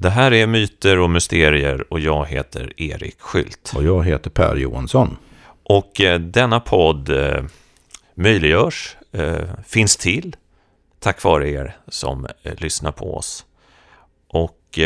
Det här är Myter och Mysterier och jag heter Erik Skylt. Och jag heter Per Johansson. Och eh, denna podd eh, möjliggörs, eh, finns till, tack vare er som lyssnar på oss. Och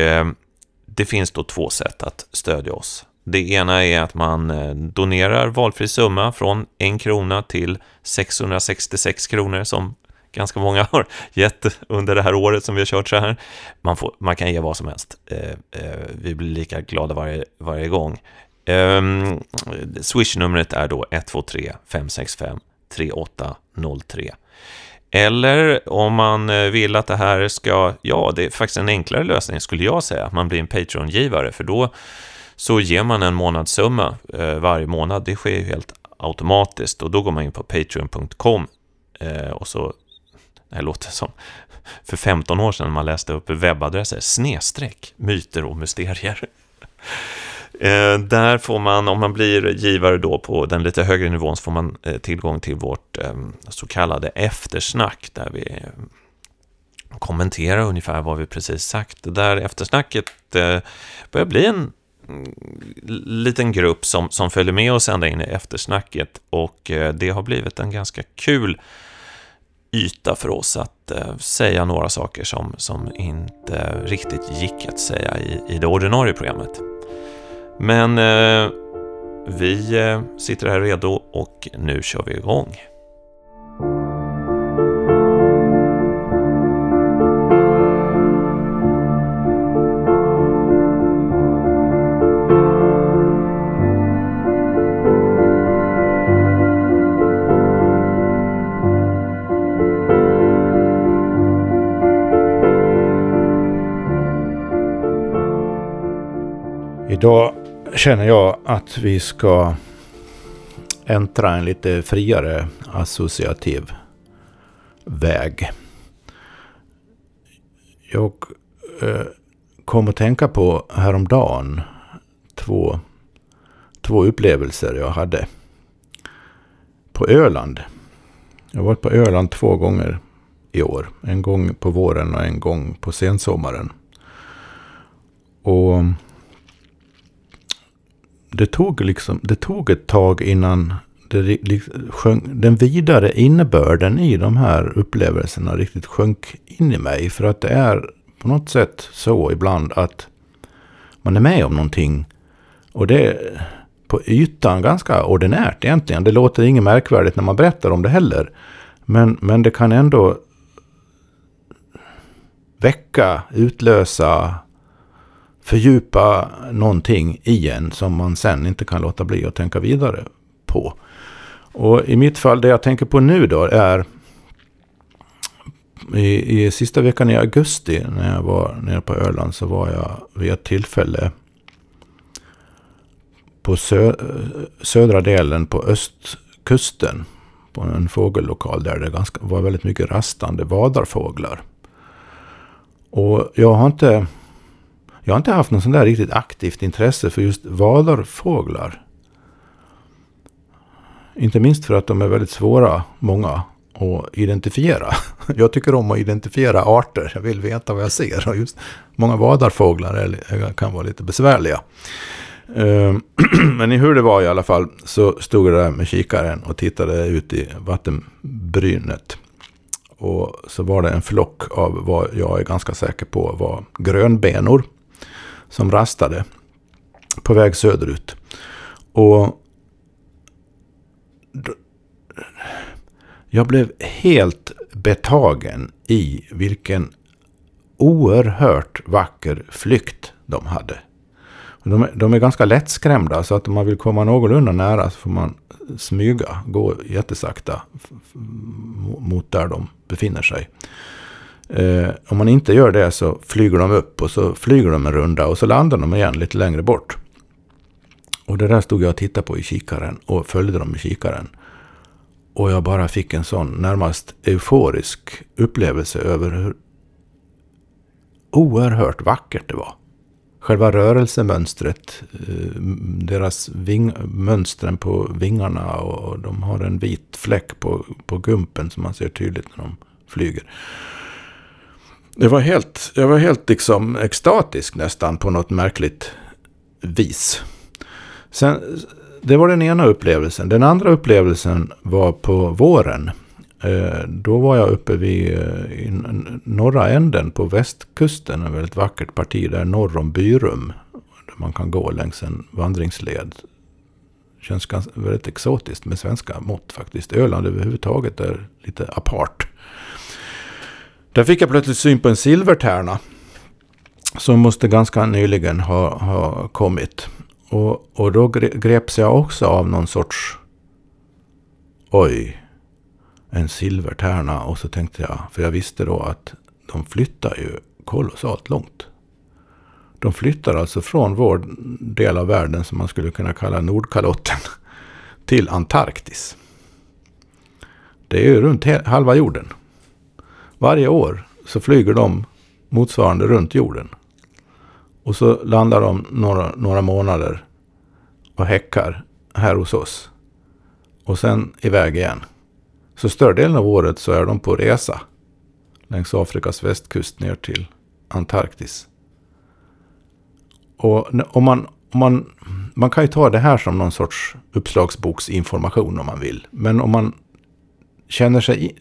det finns då två sätt att stödja oss. Det ena är att man donerar valfri summa från en krona till 666 kronor som ganska många har gett under det här året som vi har kört så här. Man, får, man kan ge vad som helst. Eh, eh, vi blir lika glada varje, varje gång. Eh, Swish-numret är då 123 565 3803. Eller om man eh, vill att det här ska, ja, det är faktiskt en enklare lösning skulle jag säga, att man blir en Patreon-givare, för då så ger man en månadssumma varje månad. Det sker ju helt automatiskt och då går man in på patreon.com och så, det här låter som för 15 år sedan man läste upp webbadresser, snedstreck, myter och mysterier. Eh, där får man, om man blir givare då på den lite högre nivån, så får man eh, tillgång till vårt eh, så kallade eftersnack, där vi ehm, kommenterar ungefär vad vi precis sagt. Det där eftersnacket eh, börjar bli en mm, liten grupp som, som följer med oss ända in i eftersnacket och eh, det har blivit en ganska kul yta för oss att eh, säga några saker som, som inte riktigt gick att säga i, i det ordinarie programmet. Men eh, vi eh, sitter här redo och nu kör vi igång. Då känner jag att vi ska äntra en lite friare associativ väg. Jag eh, kom att tänka på häromdagen två, två upplevelser jag hade på Öland. Jag har varit på Öland två gånger i år. En gång på våren och en gång på sensommaren. Och det tog, liksom, det tog ett tag innan det liksom sjönk, den vidare innebörden i de här upplevelserna riktigt sjönk in i mig. För att det är på något sätt så ibland att man är med om någonting och det är på ytan ganska ordinärt egentligen. Det låter inget märkvärdigt när man berättar om det heller. Men, men det kan ändå väcka, utlösa fördjupa någonting i en som man sen inte kan låta bli att tänka vidare på. Och i mitt fall, det jag tänker på nu då är i, i sista veckan i augusti när jag var nere på Öland så var jag vid ett tillfälle på sö, södra delen på östkusten på en fågellokal där det ganska, var väldigt mycket rastande vadarfåglar. Och jag har inte jag har inte haft något sånt där riktigt aktivt intresse för just vadarfåglar. Inte minst för att de är väldigt svåra, många, att identifiera. Jag tycker om att identifiera arter. Jag vill veta vad jag ser. Och just många vadarfåglar är, kan vara lite besvärliga. Ehm, men i hur det var i alla fall så stod jag där med kikaren och tittade ut i vattenbrynet. Och så var det en flock av vad jag är ganska säker på var grönbenor som rastade på väg söderut. Och jag blev helt betagen i vilken oerhört vacker flykt de hade. De är, de är ganska lättskrämda så att om man vill komma någorlunda nära så får man smyga, gå jättesakta mot där de befinner sig. Eh, om man inte gör det så flyger de upp och så flyger de en runda och så landar de igen lite längre bort. Och det där stod jag och tittade på i kikaren och följde dem i kikaren. Och jag bara fick en sån närmast euforisk upplevelse över hur oerhört vackert det var. Själva rörelsemönstret, eh, deras ving, mönstren på vingarna och de har en vit fläck på, på gumpen som man ser tydligt när de flyger det var helt, jag var helt liksom extatisk nästan på något märkligt vis. Sen, det var den ena upplevelsen. Den andra upplevelsen var på våren. Eh, då var jag uppe vid eh, norra änden på västkusten. En väldigt vackert parti där norr om Byrum. Där man kan gå längs en vandringsled. Känns ganska, väldigt exotiskt med svenska mått faktiskt. Öland överhuvudtaget är lite apart. Där fick jag plötsligt syn på en silvertärna. Som måste ganska nyligen ha, ha kommit. Och, och då greps jag också av någon sorts... Oj. En silvertärna. Och så tänkte jag, för jag visste då att de flyttar ju kolossalt långt. De flyttar alltså från vår del av världen som man skulle kunna kalla Nordkalotten till Antarktis. Det är ju runt halva jorden. Varje år så flyger de motsvarande runt jorden. Och så landar de några, några månader och häckar här hos oss. Och sen iväg igen. Så större delen av året så är de på resa längs Afrikas västkust ner till Antarktis. Och om man, om man, man kan ju ta det här som någon sorts uppslagsboksinformation om man vill. Men om man känner sig,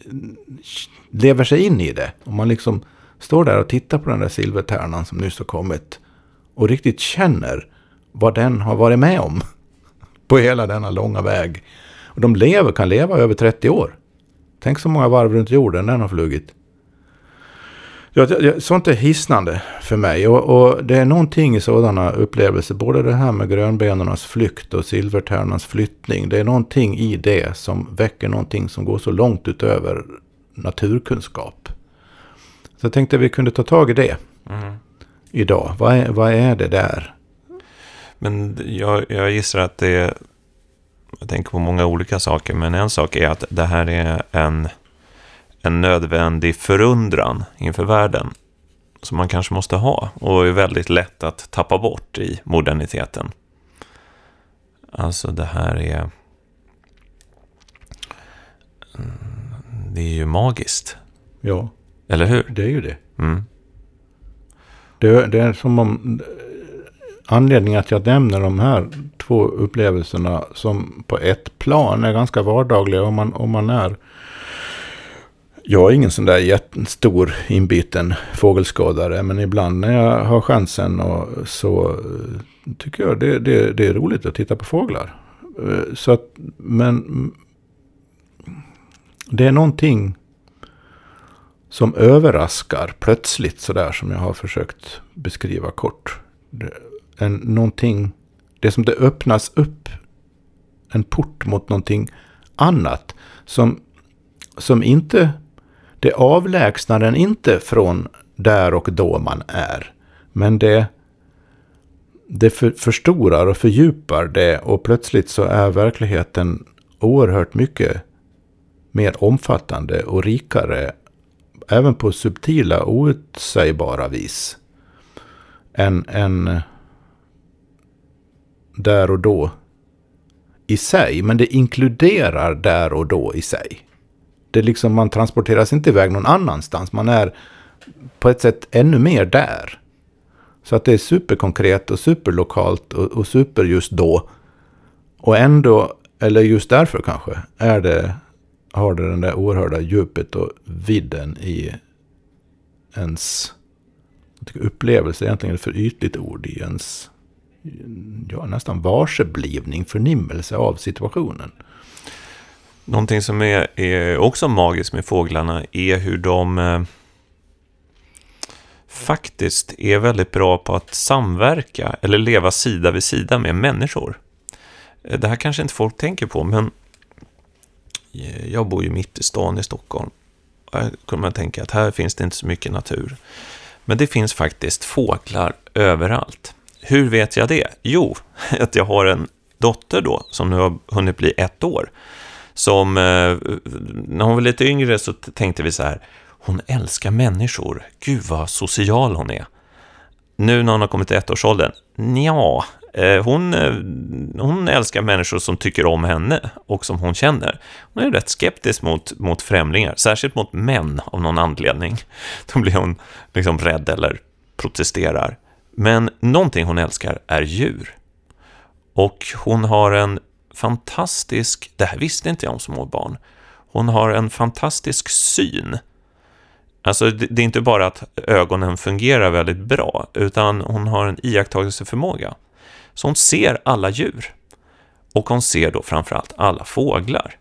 lever sig in i det. Om man liksom står där och tittar på den där silvertärnan som nyss har kommit. Och riktigt känner vad den har varit med om. På hela denna långa väg. Och de lever, kan leva över 30 år. Tänk så många varv runt jorden den har flugit. Ja, sånt är hisnande för mig. Och, och, det är någonting i sådana upplevelser. Både det här med grönbenornas flykt och silvertärnans flyttning. Det är någonting i det som väcker någonting som går så långt utöver naturkunskap. Så jag tänkte att vi kunde ta tag i det mm. idag. Vad är, vad är det där? Men jag, jag gissar att det. Jag tänker på många olika saker, men en sak är att det här är en en nödvändig förundran inför världen som man kanske måste ha och är väldigt lätt att tappa bort i moderniteten. Alltså det här är... Det är ju magiskt. Ja. Eller hur? Det är ju det. Mm. Det, det är som om... Anledningen att jag nämner de här två upplevelserna som på ett plan är ganska vardagliga om man, om man är jag är ingen sån där jättestor inbiten fågelskådare. Men ibland när jag har chansen och så eh, tycker jag det, det, det är roligt att titta på fåglar. Eh, så att, men det är någonting som överraskar plötsligt sådär som jag har försökt beskriva kort. Det, en, någonting, det som det öppnas upp en port mot någonting annat som, som inte det avlägsnar den inte från där och då man är. Men det, det för, förstorar och fördjupar det och plötsligt så är verkligheten oerhört mycket mer omfattande och rikare. Även på subtila, outsägbara vis. Än, än där och då i sig. Men det inkluderar där och då i sig det liksom, man transporteras inte iväg någon annanstans. Man är på ett sätt ännu mer där. Så att det är superkonkret och superlokalt och, och super just då. Och ändå, eller just därför kanske, är det, har det den där oerhörda djupet och vidden i ens tycker upplevelse egentligen är för ytligt ord i ens ja, nästan varseblivning, förnimmelse av situationen. Någonting som är, är, också magiskt med fåglarna är hur de eh, faktiskt är väldigt bra på att samverka eller leva sida vid sida med människor. Eh, det här kanske inte folk tänker på, men eh, jag bor ju mitt i stan i Stockholm. Här kunde man tänka att här finns det inte så mycket natur. Men det finns faktiskt fåglar överallt. Hur vet jag det? Jo, att jag har en dotter då, som nu har hunnit bli ett år, som, eh, när hon var lite yngre så tänkte vi så här, hon älskar människor, gud vad social hon är. Nu när hon har kommit till ettårsåldern, ja, eh, hon, eh, hon älskar människor som tycker om henne och som hon känner. Hon är rätt skeptisk mot, mot främlingar, särskilt mot män av någon anledning. Då blir hon liksom rädd eller protesterar. Men någonting hon älskar är djur. Och hon har en fantastisk, det här visste inte jag om små barn, hon har en fantastisk syn. Alltså det är inte bara att ögonen fungerar väldigt bra, utan hon har en iakttagelseförmåga. Så hon ser alla djur. Och hon ser då framförallt alla fåglar.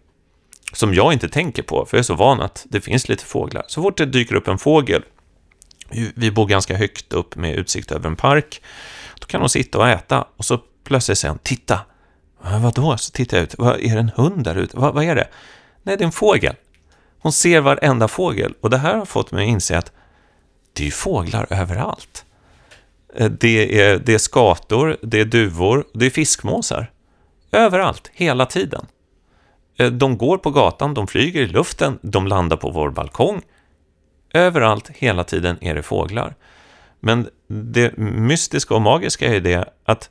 Som jag inte tänker på, för jag är så van att det finns lite fåglar. Så fort det dyker upp en fågel, vi bor ganska högt upp med utsikt över en park, då kan hon sitta och äta och så plötsligt säger hon, titta, Ah, vadå? Så tittar jag ut, vad, är det en hund där ute? Vad, vad är det? Nej, det är en fågel. Hon ser varenda fågel och det här har fått mig att inse att det är fåglar överallt. Eh, det är, det är skator, det är duvor, det är fiskmåsar. Överallt, hela tiden. Eh, de går på gatan, de flyger i luften, de landar på vår balkong. Överallt, hela tiden är det fåglar. Men det mystiska och magiska är ju det att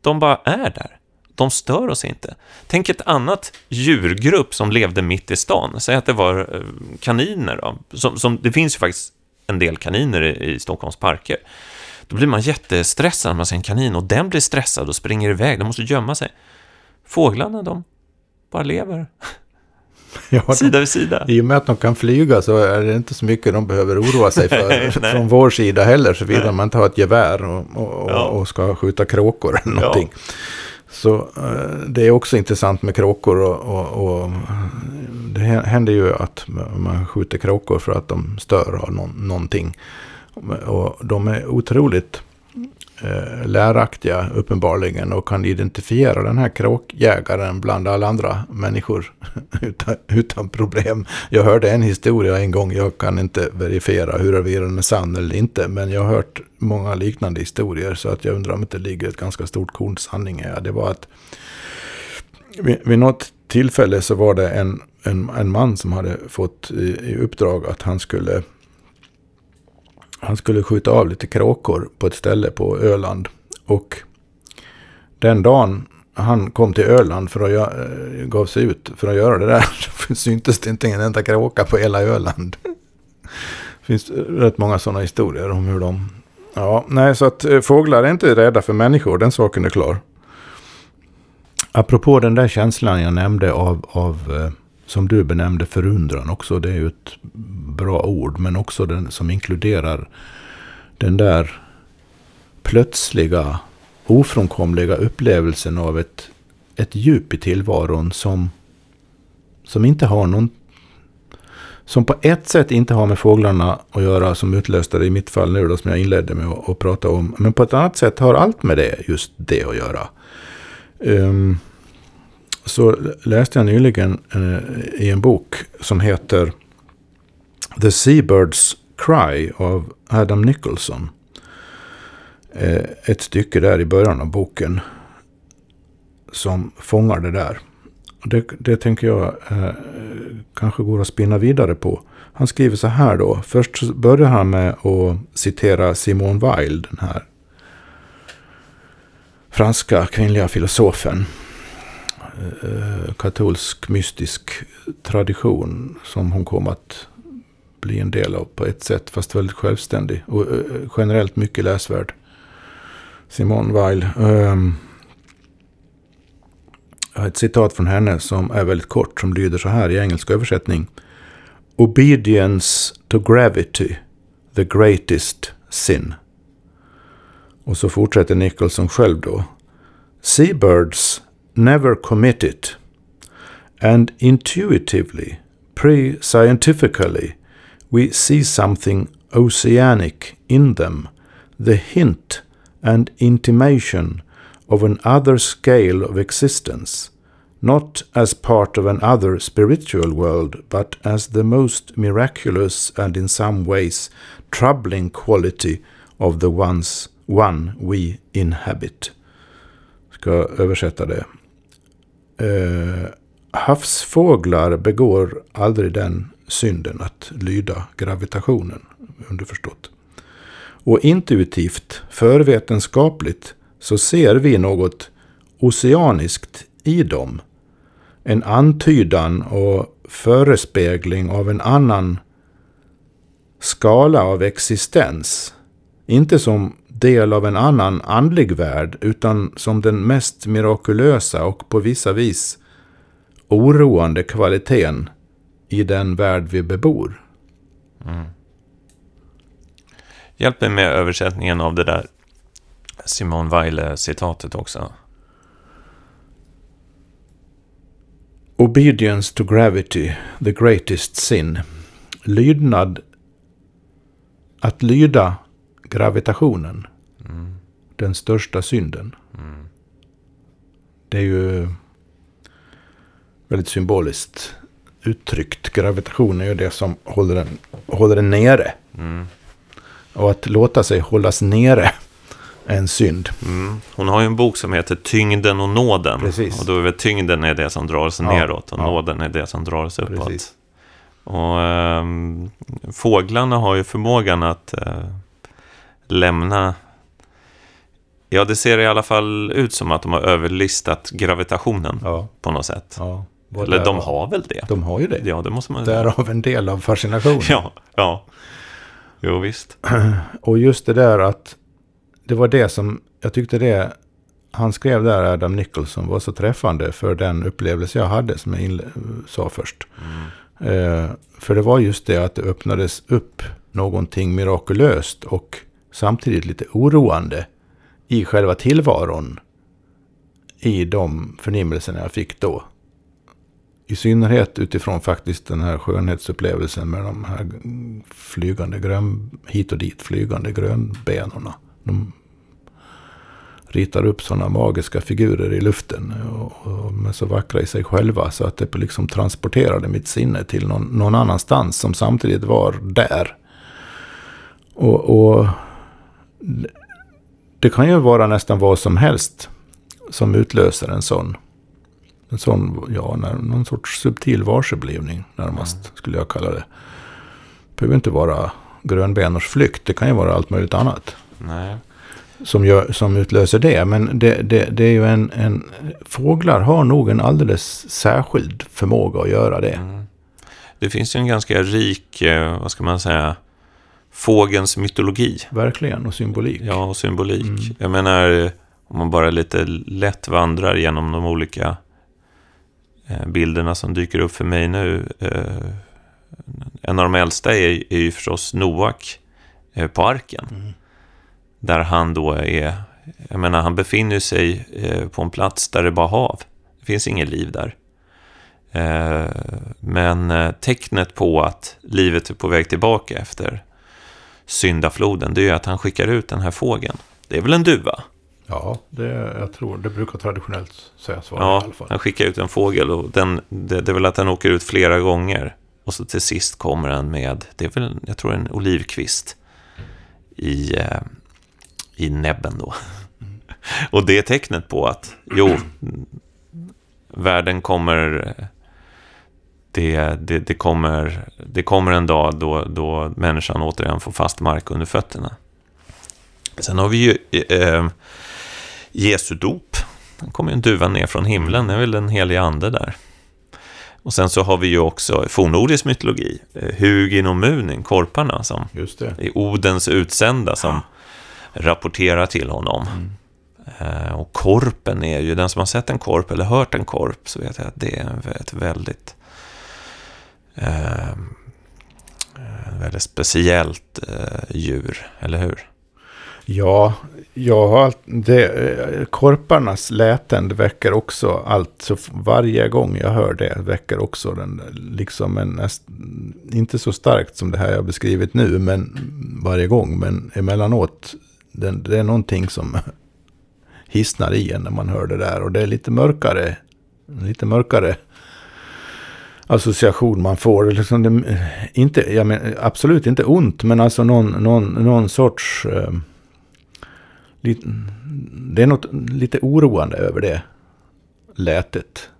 de bara är där. De stör oss inte. Tänk ett annat djurgrupp som levde mitt i stan. Säg att det var eh, kaniner. Då. Som, som, det finns ju faktiskt en del kaniner i, i Stockholms parker. Då blir man jättestressad när man ser en kanin och den blir stressad och springer iväg. Den måste gömma sig. Fåglarna, de bara lever. Ja, sida vid sida. I och med att de kan flyga så är det inte så mycket de behöver oroa sig för från vår sida heller. Såvida man inte har ett gevär och, och, ja. och ska skjuta kråkor eller någonting. Ja. Så eh, det är också intressant med kråkor och, och, och, det händer ju att man skjuter kråkor för att de stör av någonting. Och de är otroligt eh, läraktiga uppenbarligen och kan identifiera den här kråkjägaren bland alla andra människor utan, utan problem. Jag hörde en historia en gång, jag kan inte verifiera huruvida den är sann eller inte, men jag har hört många liknande historier så att jag undrar om det ligger ett ganska stort korn sanning här. Det var att vid, vid något tillfälle så var det en, en, en man som hade fått i, i uppdrag att han skulle han skulle skjuta av lite kråkor på ett ställe på Öland. Och den dagen han kom till Öland för att göra, eh, gav sig ut för att göra det där så syntes det inte en enda kråka på hela Öland. Det finns rätt många sådana historier om hur de... Ja, nej, så att eh, fåglar är inte rädda för människor, den saken är klar. Apropå den där känslan jag nämnde av, av eh, som du benämnde förundran också. Det är ju ett bra ord. Men också den som inkluderar den där plötsliga, ofrånkomliga upplevelsen av ett, ett djup i tillvaron som, som inte har någon som på ett sätt inte har med fåglarna att göra, som utlöste det i mitt fall nu då, som jag inledde med att, att prata om. Men på ett annat sätt har allt med det, just det att göra. Um, så läste jag nyligen eh, i en bok som heter The Seabirds Cry av Adam Nicholson. Eh, ett stycke där i början av boken som fångar det där. Det, det tänker jag eh, kanske går att spinna vidare på. Han skriver så här då. Först börjar han med att citera Simone Weil, den här franska kvinnliga filosofen. Eh, katolsk mystisk tradition som hon kom att bli en del av på ett sätt, fast väldigt självständig och eh, generellt mycket läsvärd. Simone Weil. Um, ett citat från henne som är väldigt kort, som lyder så här i engelsk översättning. Obedience to gravity, the greatest sin. Och så fortsätter Nicholson själv då. Seabirds never commit it. And intuitively, pre scientifically, we see something oceanic in them, the hint and intimation of an other scale of existence, not as part of an other spiritual world, but as the most miraculous and in some ways troubling quality of the ones, one we inhabit. Ska översätta det. Eh, havsfåglar begår aldrig den synden att lyda gravitationen, underförstått. Och intuitivt, förvetenskapligt, så ser vi något oceaniskt i dem. En antydan och förespegling av en annan skala av existens. Inte som del av en annan andlig värld, utan som den mest mirakulösa och på vissa vis oroande kvaliteten i den värld vi bebor. Mm. Hjälp mig med översättningen av det där Simone Weile-citatet också. Obedience to gravity, the greatest sin. Lydnad, att lyda gravitationen, mm. den största synden. Mm. Det är ju väldigt symboliskt uttryckt. Gravitation är ju det som håller den, håller den nere. Mm. Och att låta sig hållas nere är en synd. Mm. Hon har ju en bok som heter Tyngden och nåden. Precis. Och då är väl tyngden är det som drar oss ja. neråt och ja. nåden är det som drar oss uppåt. Precis. Och äh, fåglarna har ju förmågan att äh, lämna Ja, det ser i alla fall ut som att de har överlistat gravitationen ja. på något sätt. Ja. Eller de har väl det? De har ju det. Ja, det måste man Därav en del av fascinationen. ja, ja. Jo, visst. Och just det där att det var det som jag tyckte det han skrev där, Adam Nicholson, var så träffande för den upplevelse jag hade som jag sa först. Mm. Eh, för det var just det att det öppnades upp någonting mirakulöst och samtidigt lite oroande i själva tillvaron i de förnimmelserna jag fick då. I synnerhet utifrån faktiskt den här skönhetsupplevelsen med de här flygande grön, hit och dit flygande grönbenorna. De ritar upp sådana magiska figurer i luften. Och, och de är så vackra i sig själva så att det liksom transporterade mitt sinne till någon, någon annanstans som samtidigt var där. Och, och det kan ju vara nästan vad som helst som utlöser en sån en sån, ja, någon sorts subtil varseblivning närmast, mm. skulle jag kalla det. Det behöver inte vara grönbenors flykt, det kan ju vara allt möjligt annat. Nej. Som, gör, som utlöser det. Men det, det, det är ju en, en... Fåglar har nog en alldeles särskild förmåga att göra det. Mm. Det finns ju en ganska rik, eh, vad ska man säga, fågens mytologi. Verkligen, och symbolik. Ja, och symbolik. Mm. Jag menar, om man bara lite lätt vandrar genom de olika Eh, bilderna som dyker upp för mig nu. Eh, en av de äldsta är, är ju förstås Noak eh, på arken. Mm. Där han då är, jag menar han befinner sig på en plats där det bara hav. Det finns inget liv där. Men tecknet på att livet är på väg tillbaka efter syndafloden, det är ju att han skickar ut den här fågeln. Det är väl en duva? Ja, det, jag tror det brukar traditionellt sägas vara ja, i alla fall. Han skickar ut en fågel och den, det, det är väl att den åker ut flera gånger. Och så till sist kommer den med, det är väl, jag tror en olivkvist i, eh, i näbben då. Mm. och det är tecknet på att, jo, världen kommer, det, det, det, kommer, det kommer en dag då, då människan återigen får fast mark under fötterna. Sen har vi ju eh, Jesu dop. Den kommer ju en duva ner från himlen, det är väl den helige ande där. Och sen så har vi ju också fornnordisk mytologi, eh, Hugin och Munin, korparna, som är Odens utsända som ja. rapporterar till honom. Mm. Uh, och korpen är ju, den som har sett en korp eller hört en korp, så vet jag att det är ett väldigt, Ehm, ett väldigt speciellt eh, djur, eller hur? Ja, jag har det, eh, korparnas läten väcker också allt. Så varje gång jag hör det väcker också den liksom en inte så starkt som det här jag beskrivit nu, men varje gång. Men emellanåt, det, det är någonting som hissnar i en när man hör det där. Och det är lite mörkare, lite mörkare association man får. Liksom det, inte, jag men, absolut inte ont, men alltså någon, någon, någon sorts... Eh, det är något lite oroande över det lätet.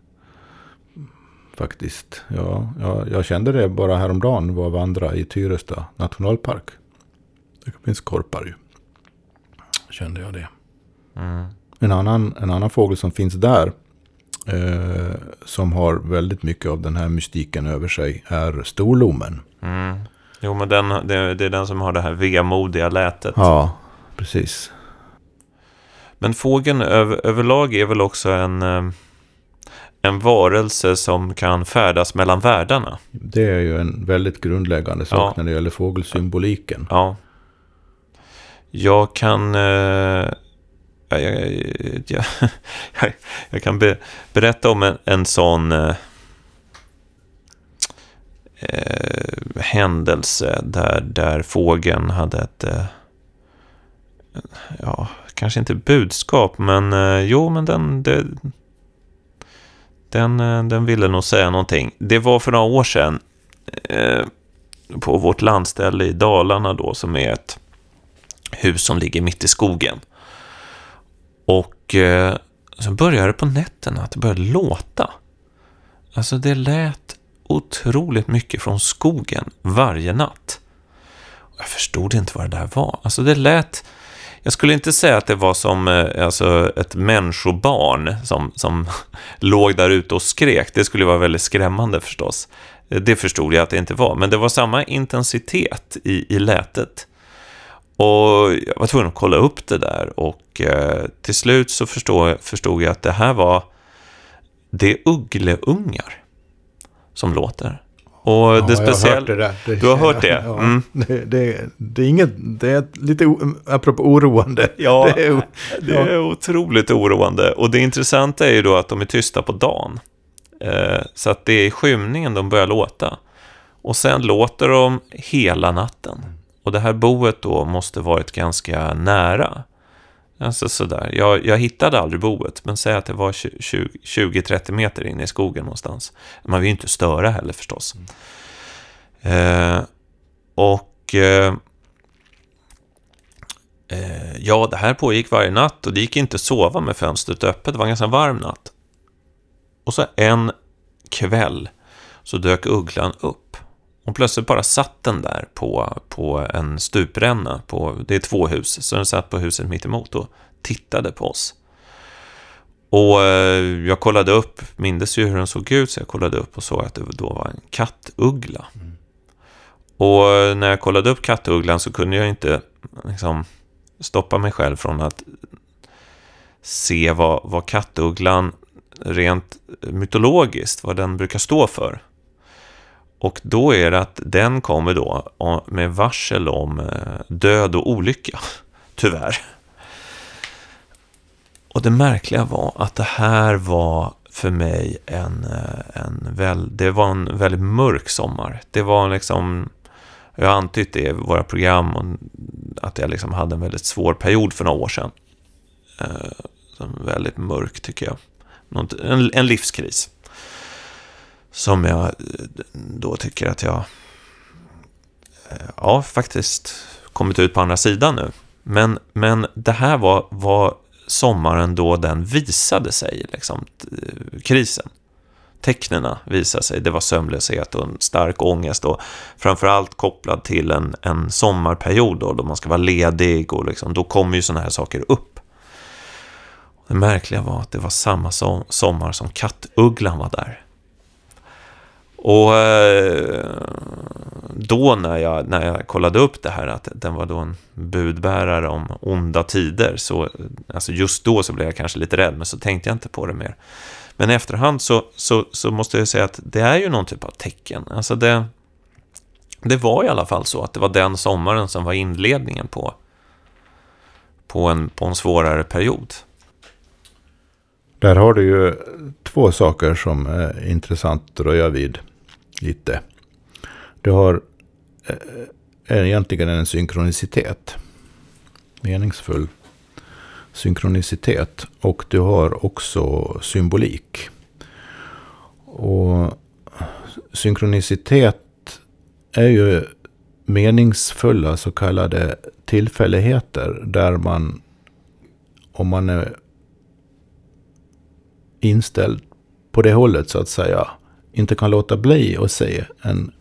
Faktiskt. Ja, jag, jag kände det bara häromdagen var vandra i Tyresta nationalpark. Det finns korpar ju. Kände jag det. Mm. En, annan, en annan fågel som finns där, eh, som har väldigt mycket av den här mystiken över sig, är storlommen. Mm. Jo, men den, det, det är den som har det här vemodiga lätet. Ja, precis. Men fågeln över, överlag är väl också en, eh, en varelse som kan färdas mellan världarna. Det är ju en väldigt grundläggande sak Ja. när det gäller fågelsymboliken. Ja. Jag kan... Eh, jag, jag, jag, jag, kan be, berätta om en, en sån eh, eh, händelse där, där fågeln hade ett... Eh, ja, kanske inte budskap, men eh, jo, men den... Det, den, eh, den ville nog säga någonting. Det var för några år sedan eh, på vårt landställe i Dalarna då, som är ett hus som ligger mitt i skogen. Och eh, så började det på nätterna att det började låta. Alltså det lät otroligt mycket från skogen varje natt. Och jag förstod inte vad det där var. Alltså det lät... Jag skulle inte säga att det var som eh, alltså ett människobarn som, som låg där ute och skrek. Det skulle vara väldigt skrämmande förstås. Det förstod jag att det inte var. Men det var samma intensitet i, i lätet. Och jag var tvungen att kolla upp det där och eh, till slut så förstod, förstod jag att det här var det är uggleungar som låter. Och det jag har speciella... det. Det- Du har hört det? Ja, Mm. det, det, det är inget, det är lite, o- apropå oroande. Ja, det är, det är otroligt oroande. Och det intressanta är ju då att de är tysta på dagen. Eh, så att det är i skymningen de börjar låta. Och sen låter de hela natten. Och det här boet då måste varit ganska nära. Alltså sådär. Jag, jag hittade aldrig boet, men säg att det var 20 20-30 meter in i skogen någonstans. Man vill ju inte störa heller förstås. Eh, och eh, eh, ja, det här pågick varje natt och det gick inte att sova med fönstret öppet. Det var en ganska varm natt. Och så en kväll så dök ugglan upp. Och plötsligt bara satt den där på, på en stupränna. På, det är två hus, så den satt på huset mitt emot och tittade på oss. Och eh, jag kollade upp, mindes ju hur den såg ut, så jag kollade upp och såg att det då var en kattuggla. Och eh, när jag kollade upp kattugglan så kunde jag inte liksom, stoppa mig själv från att se vad, vad kattugglan rent mytologiskt, vad den brukar stå för. Och då är det att den kommer då med varsel om eh, död och olycka, tyvärr. Och det märkliga var att det här var för mig en, eh, en, väl, det var en väldigt mörk sommar. Det var liksom, jag har antytt det i våra program, att jag liksom hade en väldigt svår period för några år sedan. Eh, väldigt mörk tycker jag. En, en livskris. Som jag eh, då tycker att jag eh, ja, faktiskt kommit ut på andra sidan nu. Men, men det här var, var sommaren då den visade sig, liksom, eh, krisen. Tecknena visade sig. Det var sömnlöshet och en stark ångest och framförallt kopplad till en, en sommarperiod då, då man ska vara ledig och liksom, då kommer ju sådana här saker upp. Det märkliga var att det var samma sommar som kattugglan var där. Och eh, då när jag, när jag kollade upp det här att den var då en budbärare om onda tider så alltså just då så blev jag kanske lite rädd men så tänkte jag inte på det mer. Men i efterhand så, så, så måste jag säga att det är ju någon typ av tecken. Alltså det, det var i alla fall så att det var den sommaren som var inledningen på, på, en, på en svårare period. Där har du ju två saker som är intressant att röja vid lite. Du har eh, är egentligen en synkronicitet. Meningsfull synkronicitet. Och du har också symbolik. Och synkronicitet är ju meningsfulla så kallade tillfälligheter där man om man är inställd på det hållet så att säga inte kan låta bli att se en,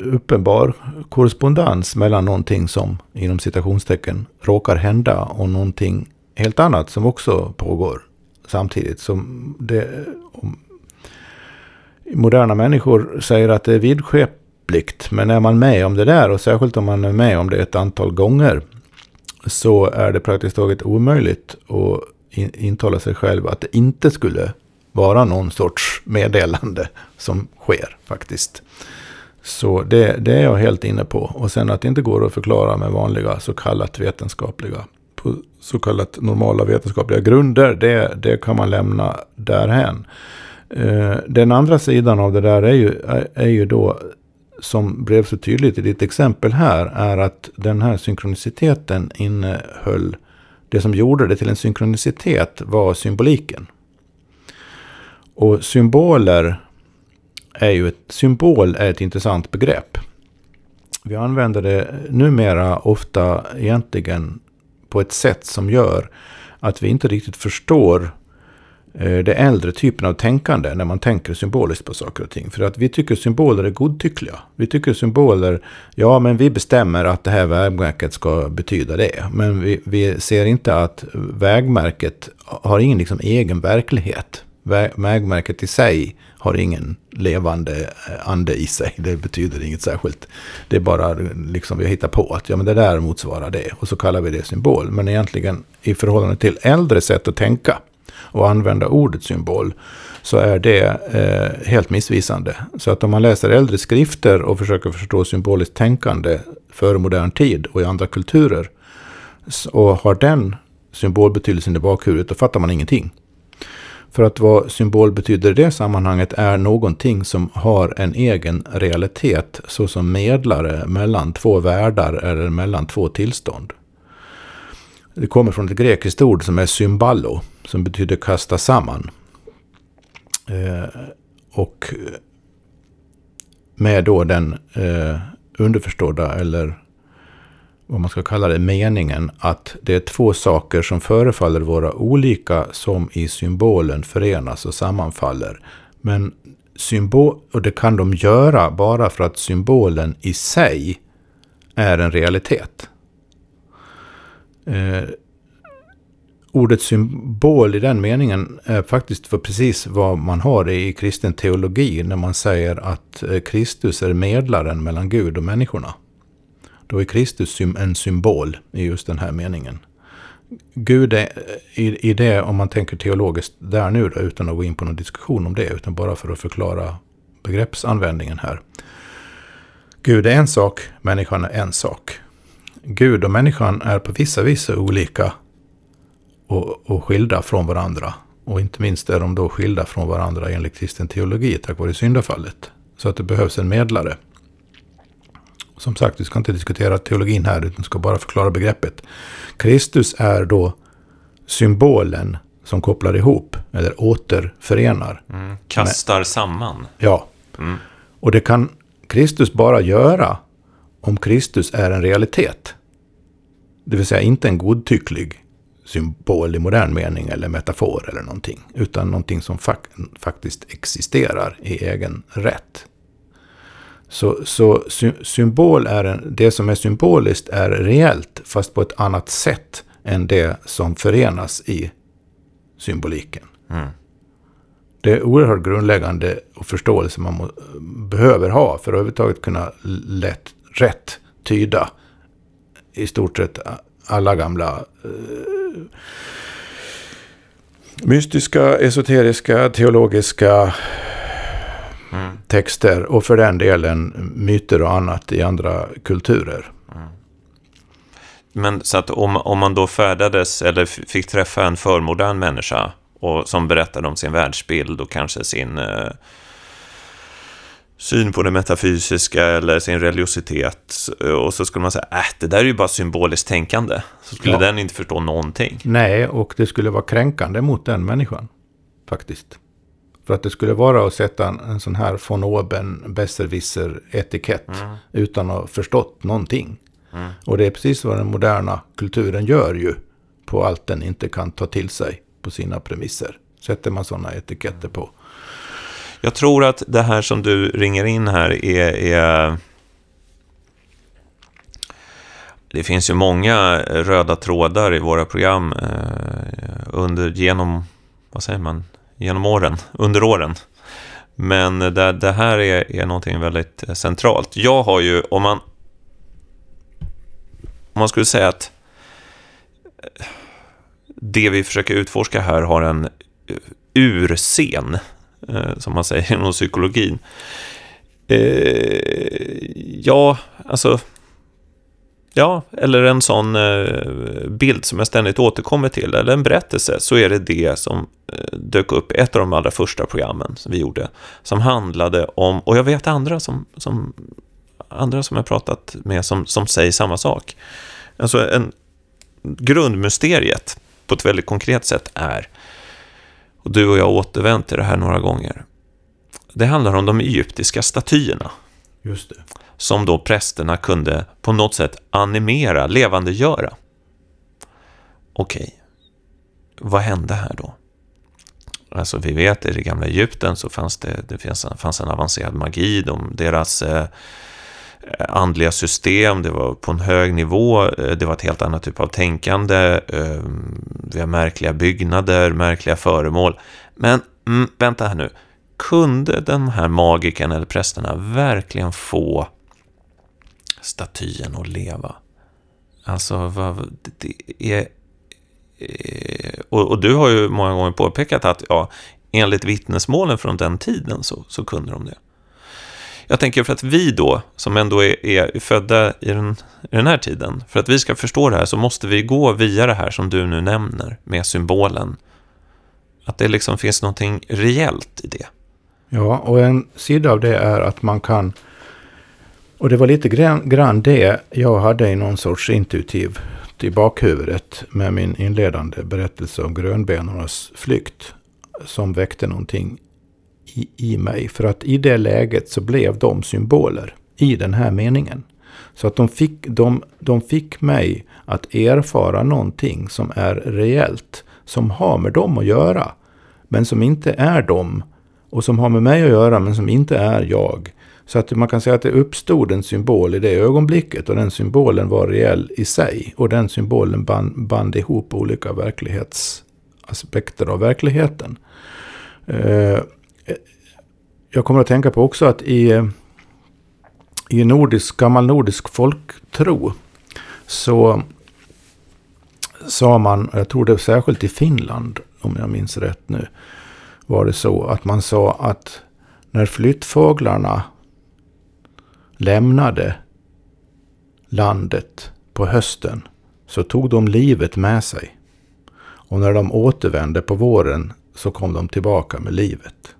uppenbar korrespondens mellan någonting som inom citationstecken råkar hända och någonting helt annat som också pågår samtidigt. Som det, moderna människor säger att det är vidskepligt. Men är man med om det där och särskilt om man är med om det ett antal gånger så är det praktiskt taget omöjligt att intala sig själv att det inte skulle vara någon sorts meddelande som sker faktiskt. Så det, det, är jag helt inne på. Och sen att det inte går att förklara med vanliga så kallat vetenskapliga, på så kallat normala vetenskapliga grunder, det, det kan man lämna därhän. Eh, den andra sidan av det där är ju, är ju då, som blev så tydligt i ditt exempel här, är att den här synkroniciteten innehöll, det som gjorde det till en synkronicitet var symboliken. Och symboler är ju ett, symbol är ett intressant begrepp. Vi använder det numera ofta egentligen på ett sätt som gör att vi inte riktigt förstår eh, det äldre typen av tänkande när man tänker symboliskt på saker och ting. För att vi tycker symboler är godtyckliga. Vi tycker symboler, ja men vi bestämmer att det här vägmärket ska betyda det. Men vi, vi ser inte att vägmärket har ingen liksom egen verklighet. Vägmärket i sig har ingen levande eh, ande i sig. Det betyder inget särskilt. Det är bara liksom vi hittar på att ja, men det där motsvarar det. Och så kallar vi det symbol. Men egentligen i förhållande till äldre sätt att tänka och använda ordet symbol så är det eh, helt missvisande. Så att om man läser äldre skrifter och försöker förstå symboliskt tänkande före modern tid och i andra kulturer och har den symbolbetydelsen i bakhuvudet, då fattar man ingenting. För att vad symbol betyder i det sammanhanget är någonting som har en egen realitet såsom medlare mellan två världar eller mellan två tillstånd. Det kommer från ett grekiskt ord som är symballo, som betyder kasta samman. Eh, och med då den eh, underförstådda eller vad man ska kalla det, meningen att det är två saker som förefaller vara olika som i symbolen förenas och sammanfaller. Men symbol, och det kan de göra bara för att symbolen i sig är en realitet. Eh, ordet symbol i den meningen är faktiskt för precis vad man har i kristen teologi när man säger att eh, Kristus är medlaren mellan Gud och människorna. Då är Kristus en symbol i just den här meningen. Gud är i, i det, om man tänker teologiskt där nu då, utan att gå in på någon diskussion om det, utan bara för att förklara begreppsanvändningen här. Gud är en sak, människan är en sak. Gud och människan är på vissa vis olika och, och skilda från varandra. Och inte minst är de då skilda från varandra enligt kristen teologi tack vare syndafallet. Så att det behövs en medlare. Som sagt, vi ska inte diskutera teologin här, utan ska bara förklara begreppet. Kristus är då symbolen som kopplar ihop, eller återförenar. Mm. Kastar Men, samman. Ja. Mm. Och det kan Kristus bara göra om Kristus är en realitet. Det vill säga inte en godtycklig symbol i modern mening eller metafor eller någonting. Utan någonting som fak faktiskt existerar i egen rätt. Så, så sy symbol är en, det som är symboliskt är reellt, fast på ett annat sätt än det som förenas i symboliken. Mm. Det är oerhört grundläggande och förståelse man behöver ha för att överhuvudtaget kunna lätt, rätt tyda i stort sett alla gamla eh, mystiska, esoteriska, teologiska mm. texter och för den delen myter och annat i andra kulturer. Mm. Men så att om, om man då färdades eller fick träffa en förmodern människa och som berättade om sin världsbild och kanske sin eh, syn på det metafysiska eller sin religiositet och så skulle man säga, äh, det där är ju bara symboliskt tänkande. Så skulle ja. den inte förstå någonting. Nej, och det skulle vara kränkande mot den människan. Faktiskt. För att det skulle vara att sätta en, en sån här von oben besserwisser-etikett mm. utan att ha förstått någonting. Mm. Och det är precis vad den moderna kulturen gör ju på allt den inte kan ta till sig på sina premisser. Sätter man sådana etiketter på. Jag tror att det här som du ringer in här är, är Det finns ju många röda trådar i våra program eh, under, genom, vad säger man, genom åren, under åren. Men det, det här är, är någonting väldigt eh, centralt. Jag har ju, om man, om man skulle säga att eh, det vi försöker utforska här har en eh, urscen, som man säger inom psykologin. Eh, ja, alltså... Ja, eller en sån eh, bild som jag ständigt återkommer till, eller en berättelse, så är det det som eh, dök upp i ett av de allra första programmen som vi gjorde, som handlade om, och jag vet andra som, som, andra som jag pratat med som, som säger samma sak. Alltså en, grundmysteriet på ett väldigt konkret sätt är, och du och jag har återvänt till det här några gånger, det handlar om de egyptiska statyerna. Just det. Som då prästerna kunde på något sätt animera, levandegöra. Okej, vad hände här då? Alltså vi vet i det gamla Egypten så fanns det, det fanns, fanns en avancerad magi. De, deras eh, andliga system, det var på en hög nivå, eh, det var ett helt annat typ av tänkande. Eh, vi har märkliga byggnader, märkliga föremål. Men mm, vänta här nu, kunde den här magiken eller prästerna verkligen få statyn att leva? Alltså, vad, det är... Eh, och, och, du har ju många gånger påpekat att ja, enligt vittnesmålen från den tiden så, så kunde de det. Jag tänker för att vi då, som ändå är, är födda i den, i den här tiden, för att vi ska förstå det här så måste vi gå via det här som du nu nämner med symbolen. Att det liksom finns någonting reellt i det. Ja, och en sida av det är att man kan... Och det var lite grann, grann det jag hade i någon sorts intuitiv i bakhuvudet med min inledande berättelse om grönbenornas flykt. Som väckte någonting i, i mig. För att i det läget så blev de symboler i den här meningen. Så att de fick, de, de fick mig att erfara någonting som är reellt. Som har med dem att göra. Men som inte är dem och som har med mig att göra men som inte är jag. Så att man kan säga att det uppstod en symbol i det ögonblicket och den symbolen var reell i sig. Och den symbolen band, band ihop olika verklighetsaspekter av verkligheten. Eh, jag kommer att tänka på också att i, eh, i nordisk, gammal nordisk folktro så sa man, jag tror det särskilt i Finland om jag minns rätt nu, var det så att man sa att när flyttfåglarna lämnade landet på hösten så tog de livet med sig. Och när de återvände på våren så kom de tillbaka med livet.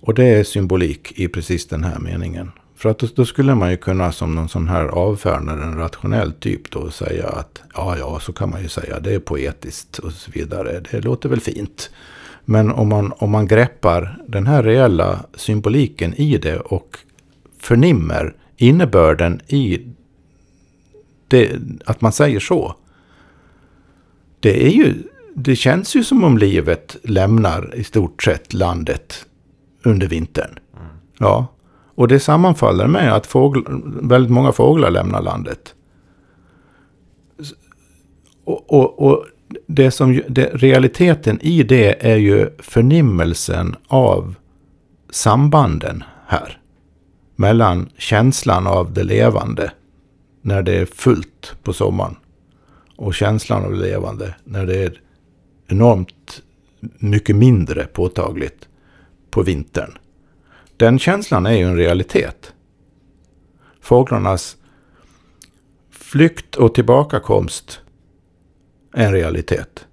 Och det är symbolik i precis den här meningen. För att då, då skulle man ju kunna som någon sån här avfärdare, en rationell typ då säga att ja, ja, så kan man ju säga, det är poetiskt och så vidare. Det låter väl fint. Men om man, om man greppar den här reella symboliken i det och förnimmer innebörden i det, att man säger så. Det, är ju, det känns ju som om livet lämnar i stort sett landet under vintern. Mm. Ja, och det sammanfaller med att fågl, väldigt många fåglar lämnar landet. Och, och, och det som, det, realiteten i det är ju förnimmelsen av sambanden här. Mellan känslan av det levande när det är fullt på sommaren. Och känslan av det levande när det är enormt mycket mindre påtagligt på vintern. Den känslan är ju en realitet. Fåglarnas flykt och tillbakakomst är en realitet.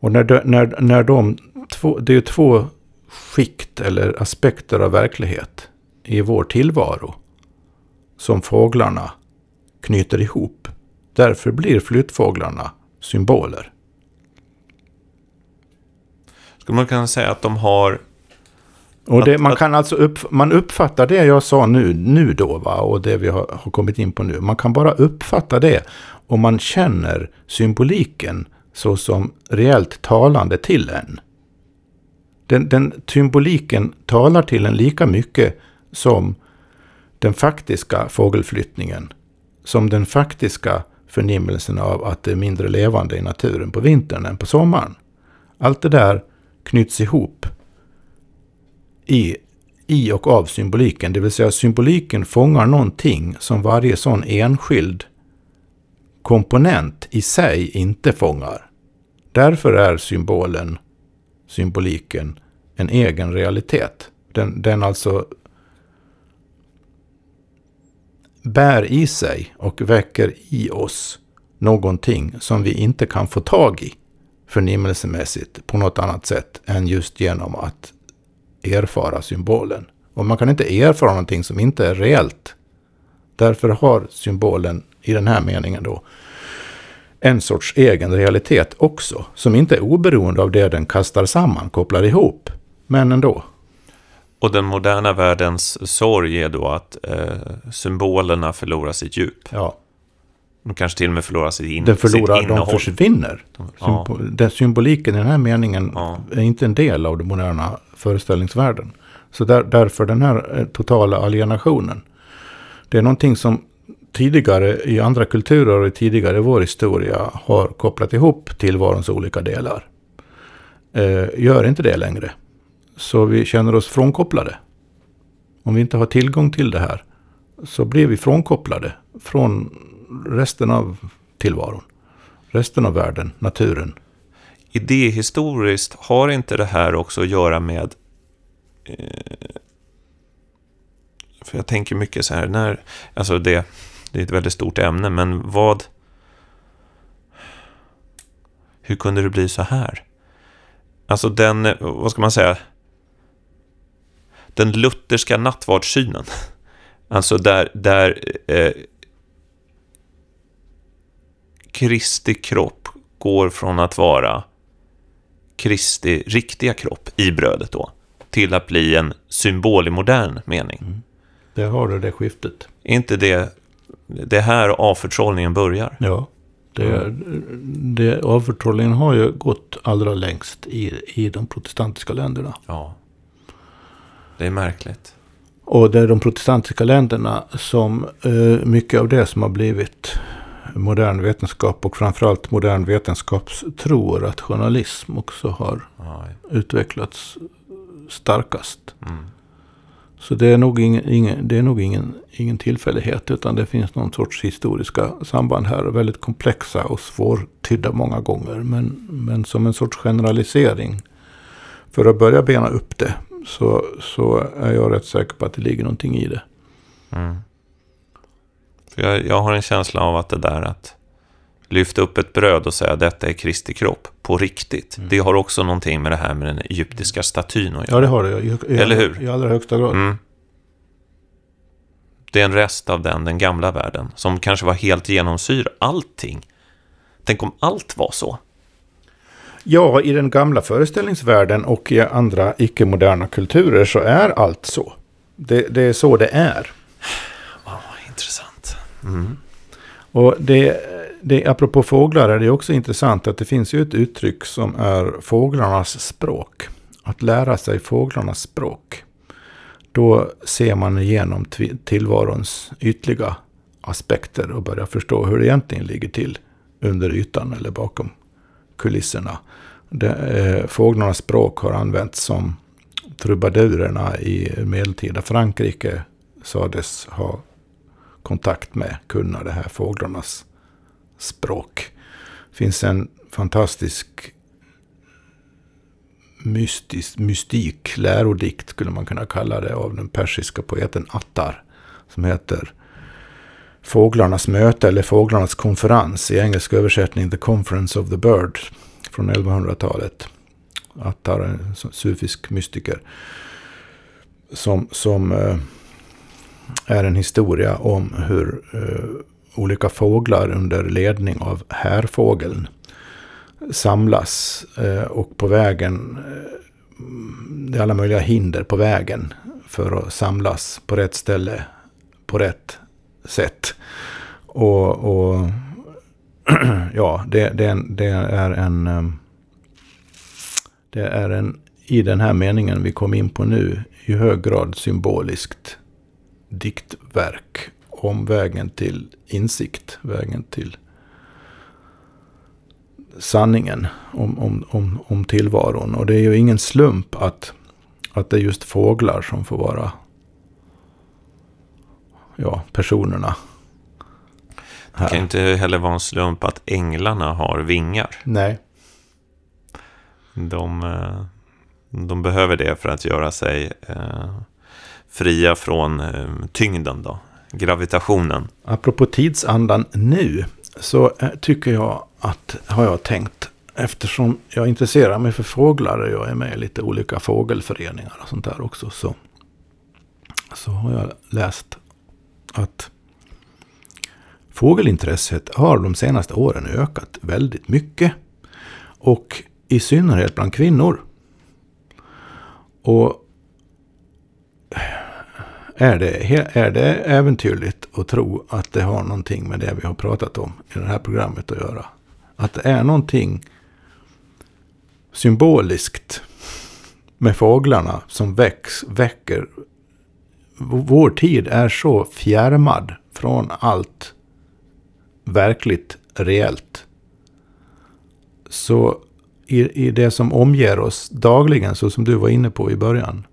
Och när de, när, när de två, det är ju två skikt eller aspekter av verklighet i vår tillvaro som fåglarna knyter ihop. Därför blir flyttfåglarna symboler. Skulle man kunna säga att de har... Och det, man kan alltså upp, man uppfattar det jag sa nu, nu då, va? och det vi har, har kommit in på nu. Man kan bara uppfatta det om man känner symboliken såsom reellt talande till en. Den, den symboliken talar till en lika mycket som den faktiska fågelflyttningen som den faktiska förnimmelsen av att det är mindre levande i naturen på vintern än på sommaren. Allt det där knyts ihop i, i och av symboliken. Det vill säga symboliken fångar någonting som varje sån enskild komponent i sig inte fångar. Därför är symbolen, symboliken, en egen realitet. Den, den alltså bär i sig och väcker i oss någonting som vi inte kan få tag i förnimmelsemässigt på något annat sätt än just genom att erfara symbolen. Och man kan inte erfara någonting som inte är reellt. Därför har symbolen i den här meningen då en sorts egen realitet också, som inte är oberoende av det den kastar samman, kopplar ihop, men ändå. Och den moderna världens sorg är då att eh, symbolerna förlorar sitt djup. Ja. De kanske till och med förlorar sitt, in, Den förlorar, sitt innehåll. de försvinner. Ja. Symbo- den symboliken i den här meningen Ja. är inte en del av den moderna föreställningsvärlden. Så där, därför den här eh, totala alienationen. Det är någonting som tidigare i andra kulturer och tidigare i vår historia har kopplat ihop tillvarons olika delar. Eh, gör inte det längre. Så vi känner oss frånkopplade. Om vi inte har tillgång till det här så blir vi frånkopplade från resten av tillvaron. Resten av världen, naturen. Idéhistoriskt har inte det här också att göra med... Eh, för jag tänker mycket så här, när... Alltså det, det är ett väldigt stort ämne, men vad... Hur kunde det bli så här? Alltså den, eh, vad ska man säga? Den lutherska nattvardssynen. Alltså där, där eh, Kristi kropp går från att vara Kristi riktiga kropp i brödet då, till att bli en symbol i modern mening. Där har du det skiftet. Är inte det, det här avförtrollningen börjar? Ja. Det, det, avförtrollningen har ju gått allra längst i, i de protestantiska länderna. Ja. Det är märkligt. Och det är de protestantiska länderna som eh, mycket av det som har blivit modern vetenskap och framförallt modern vetenskapstro och rationalism också har Ja, utvecklats starkast. mm. Så det är nog, ingen, ingen, det är nog ingen, ingen tillfällighet utan det finns någon sorts historiska samband här. Väldigt komplexa och svårtydda många gånger. Men, men som en sorts generalisering. För att börja bena upp det så, så är jag rätt säker på att det ligger någonting i det. Mm. För jag, jag har en känsla av att det där att lyfta upp ett bröd och säga detta är Kristi kropp på riktigt. Det har också någonting med det här med den egyptiska statyn att Ja, göra. det har det. I, i, Eller hur? I allra högsta grad. Mm. Det är en rest av den, den gamla världen, som kanske var helt genomsyr allting. Tänk om allt var så. Ja, i den gamla föreställningsvärlden och i andra icke-moderna kulturer så är allt så. Det, det är så det är. Ja, intressant. Mm. Och det, det, apropå fåglar är det också intressant att det finns ju ett uttryck som är fåglarnas språk. Att lära sig fåglarnas språk. Då ser man igenom tillvarons ytliga aspekter och börjar förstå hur det egentligen ligger till under ytan eller bakom kulisserna. De, eh, fåglarnas språk har använts som trubadurerna i medeltida Frankrike sades ha kontakt med, kunna det här fåglarnas språk. Det finns en fantastisk mystisk, mystik, lärodikt skulle man kunna kalla det, av den persiska poeten Attar. Som heter Fåglarnas möte eller Fåglarnas konferens. I engelsk översättning The Conference of the Bird från 1100-talet. Attar en sufisk mystiker. Som, som eh, är en historia om hur eh, olika fåglar under ledning av härfågeln samlas eh, och på vägen, eh, det är alla möjliga hinder på vägen för att samlas på rätt ställe på rätt sätt. Och, och ja, det, det, är en- det är en, det är en, i den här meningen vi kom in på nu, i hög grad symboliskt diktverk om vägen till insikt, vägen till sanningen om, om, om, om tillvaron. Och det är ju ingen slump att, att det är just fåglar som får vara ja, personerna. Det kan inte heller vara en slump att änglarna har vingar. Nej. De, eh, de behöver det för att göra sig eh, fria från eh, tyngden, då, gravitationen. Apropå tidsandan nu så tycker jag att, har jag tänkt, eftersom jag intresserar mig för fåglar och jag är med i lite olika fågelföreningar och sånt där också, så, så har jag läst att fågelintresset har de senaste åren ökat väldigt mycket. Och i synnerhet bland kvinnor. Och är det, är det äventyrligt att tro att det har någonting med det vi har pratat om i det här programmet att göra? Att det är någonting symboliskt med fåglarna som väcks, väcker. Vår tid är så fjärmad från allt verkligt reellt. Så i, i det som omger oss dagligen, så som du var inne på i början,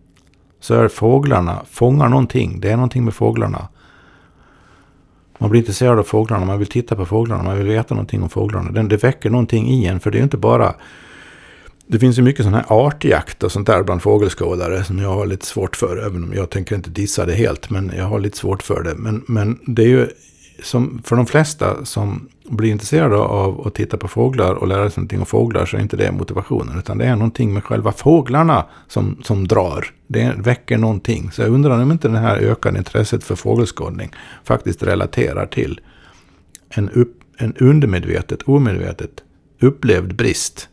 så är fåglarna, fångar någonting. Det är någonting med fåglarna. Man blir intresserad av fåglarna, man vill titta på fåglarna, man vill veta någonting om fåglarna. Det, det väcker någonting i en, för det är inte bara... Det finns ju mycket sån här artjakt och sånt där bland fågelskådare som jag har lite svårt för. Även om jag tänker inte dissa det helt, men jag har lite svårt för det. Men, men det är ju som för de flesta som blir intresserade av att titta på fåglar och lära sig någonting om fåglar så är inte det motivationen. Utan det är någonting med själva fåglarna som, som drar. Det väcker någonting. Så jag undrar om inte det här ökade intresset för fågelskådning faktiskt relaterar till en, upp, en undermedvetet, omedvetet upplevd brist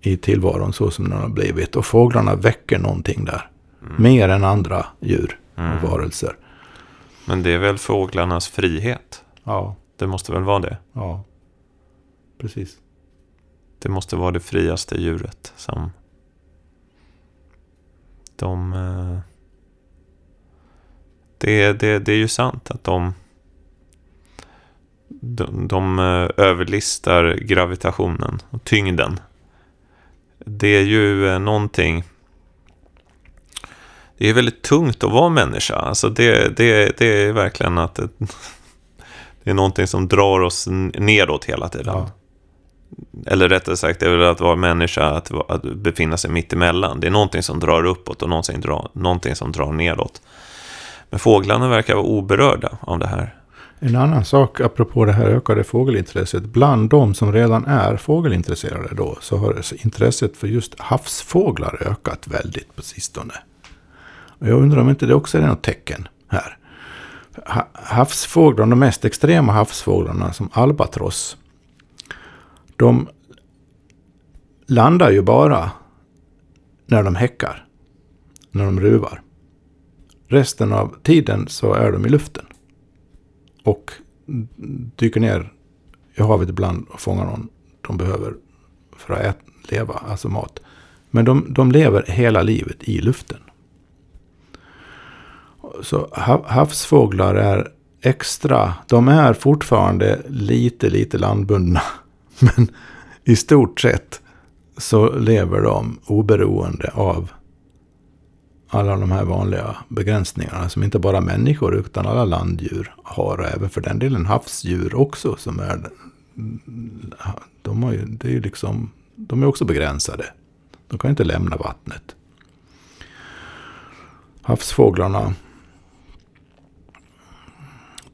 i tillvaron så som den har blivit. Och fåglarna väcker någonting där. Mm. Mer än andra djur och mm. varelser. Men det är väl fåglarnas frihet? Ja. Det måste väl vara det? Ja, precis. Det måste vara det friaste djuret som de... Eh, det, det, det är ju sant att de, de, de eh, överlistar gravitationen och tyngden. Det är ju eh, någonting det är väldigt tungt att vara människa. Alltså det, det, det är verkligen att det, det är någonting som drar oss nedåt hela tiden. Ja. Eller rättare sagt, det är väl att vara människa, att, att befinna sig mitt emellan. Det är någonting som drar uppåt och någonting, drar, någonting som drar nedåt. Men fåglarna verkar vara oberörda av det här. En annan sak apropå det här ökade fågelintresset. Bland de som redan är fågelintresserade då så har intresset för just havsfåglar ökat väldigt på sistone. Och jag undrar om inte det också är något tecken här. Havsfåglarna, de mest extrema havsfåglarna som albatross. De landar ju bara när de häckar. När de ruvar. Resten av tiden så är de i luften. Och dyker ner i havet ibland och fångar någon de behöver för att äta, leva, alltså mat. Men de, de lever hela livet i luften så havsfåglar är extra. De är fortfarande lite, lite landbundna. Men i stort sett så lever de oberoende av alla de här vanliga begränsningarna som inte bara människor utan alla landdjur har. Och även för den delen havsdjur också som är... De, har ju, det är ju liksom, de är också begränsade. De kan inte lämna vattnet. Havsfåglarna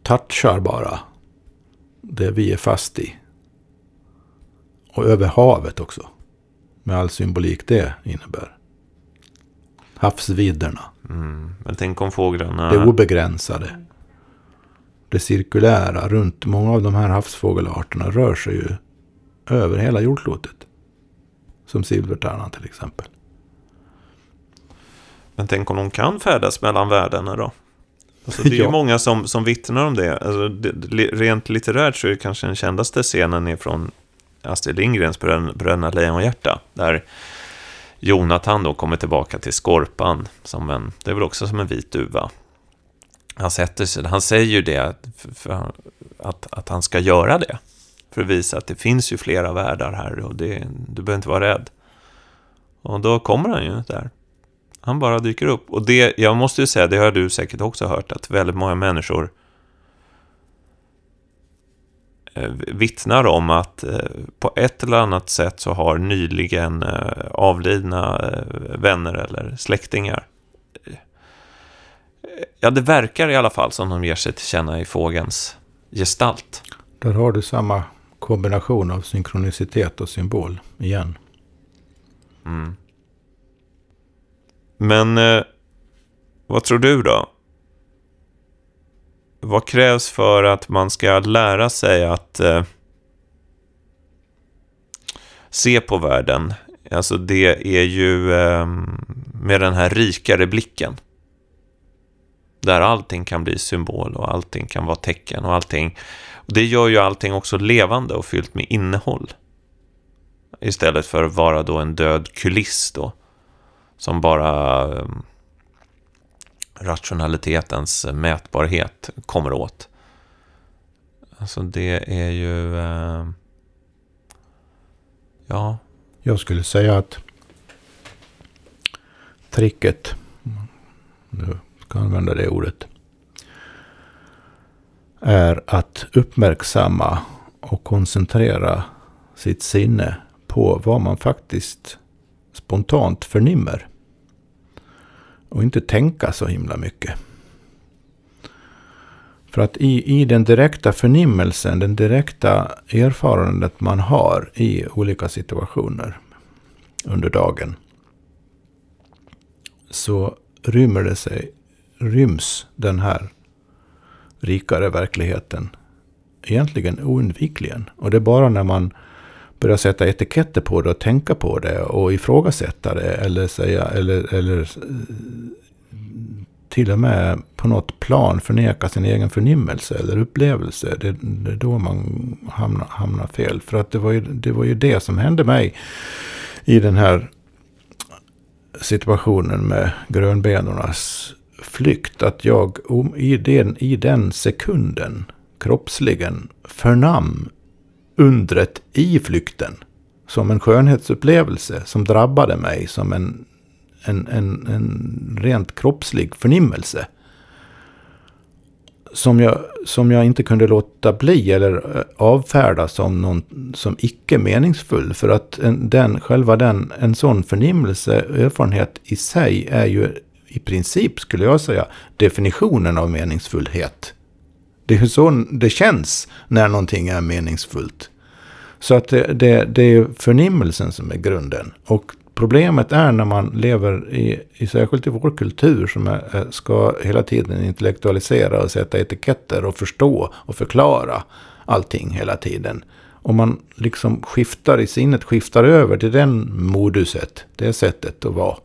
touchar bara det vi är fast i. Och över havet också. Med all symbolik det innebär. Havsvidderna. Mm. Men tänk om fåglarna... Det obegränsade. Det cirkulära runt många av de här havsfågelarterna rör sig ju över hela jordklotet. Som silvertärnan till exempel. Men tänk om de kan färdas mellan världarna då? Alltså, det är ja. ju många som, som vittnar om det. Alltså, det. Rent litterärt så är det kanske den kändaste scenen från Astrid Lindgrens Bröderna Lejonhjärta. Där Jonathan då kommer tillbaka till Skorpan. Som en, det är väl också som en vit duva. Han sätter sig, han säger ju det, för, för, att, att han ska göra det. För att visa att det finns ju flera världar här och det, du behöver inte vara rädd. Och då kommer han ju där. Han bara dyker upp. Och det, jag måste ju säga, det har du säkert också hört, att väldigt många människor eh, vittnar om att eh, på ett eller annat sätt så har nyligen eh, avlidna vänner eller släktingar Ja, det verkar i alla fall som de ger sig till känna i fågens gestalt. Där har du samma kombination av synkronicitet och symbol igen. Mm. Men eh, vad tror du då? Vad krävs för att man ska lära sig att eh, se på världen? Alltså det är ju eh, med den här rikare blicken. Där allting kan bli symbol och allting kan vara tecken och allting. Och det gör ju allting också levande och fyllt med innehåll. Istället för att vara då en död kuliss då. Som bara eh, rationalitetens mätbarhet kommer åt. Alltså det är ju... Uh, ja. Jag skulle säga att tricket, nu ska jag använda det ordet, är att uppmärksamma och koncentrera sitt sinne på vad man faktiskt spontant förnimmer. Och inte tänka så himla mycket. För att i, i den direkta förnimmelsen, den direkta erfarenhet man har i olika situationer under dagen. Så rymmer det sig ryms den här rikare verkligheten egentligen oundvikligen. Och det är bara när man Börja sätta etiketter på det och tänka på det och ifrågasätta det eller säga eller, eller eh, till och med på något plan förneka sin egen förnimmelse eller upplevelse. Det, det är då man hamnar, hamnar fel. För att det var, ju, det var ju det som hände mig i den här situationen med grönbenornas flykt att jag i den, i den sekunden kroppsligen förnam undret i flykten. Som en skönhetsupplevelse som drabbade mig som en, en, en, en rent kroppslig förnimmelse. Som jag, som jag inte kunde låta bli eller eh, avfärda som, någon, som icke meningsfull. För att en, den, själva den, en sån förnimmelse, erfarenhet i sig är ju i princip, skulle jag säga, definitionen av meningsfullhet. Det är så det känns när någonting är meningsfullt. Så att det, det, det är förnimmelsen som är grunden. Och problemet är när man lever i, i särskilt i vår kultur som är, ska hela tiden intellektualisera och sätta etiketter och förstå och förklara allting hela tiden. Om man liksom skiftar i sinnet, skiftar över till den moduset, det sättet att vara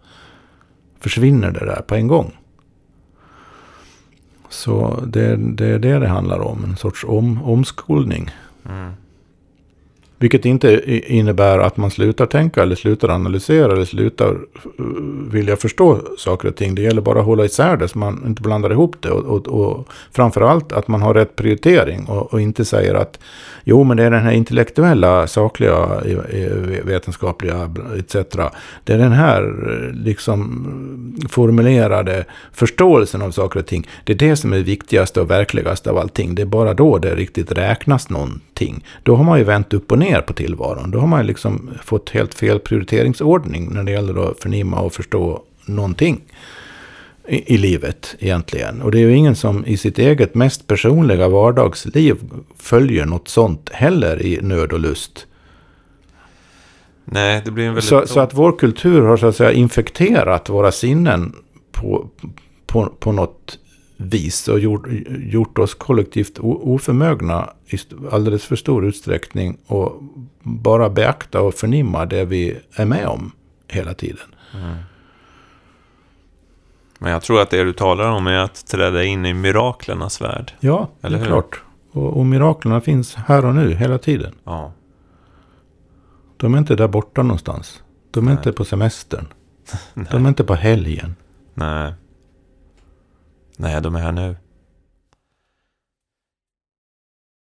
försvinner det där på en gång. Så det, det är det det handlar om, en sorts om, omskolning. Mm. Vilket inte innebär att man slutar tänka eller slutar analysera eller slutar eh, vilja förstå saker och ting. Det gäller bara att hålla isär det så man inte blandar ihop det. Och, och, och framförallt att man har rätt prioritering och, och, inte säger att jo men det är den här intellektuella, sakliga, eh, eh, vetenskapliga etc. Det är den här liksom formulerade förståelsen av saker och ting. Det är det som är viktigast och verkligast av allting. Det är bara då det riktigt räknas någonting. Då har man ju vänt upp och ner ner på tillvaron. Då har man liksom fått helt fel prioriteringsordning när det gäller att förnimma och förstå någonting i, i livet egentligen. Och det är ju ingen som i sitt eget mest personliga vardagsliv följer något sånt heller i nöd och lust. Nej, det blir en väldigt... Så, så, att vår kultur har så att säga infekterat våra sinnen på, på, på något vis och gjort, gjort oss kollektivt oförmögna i alldeles för stor utsträckning och bara beakta och förnimma det vi är med om hela tiden. Mm. Men jag tror att det du talar om är att träda in i miraklernas värld. Ja, Eller det är hur? klart. Och, och miraklerna finns här och nu hela tiden. Ja. De är inte där borta någonstans. De är Nej. inte på semestern. De är inte på helgen. Nej. Nej, de är här nu.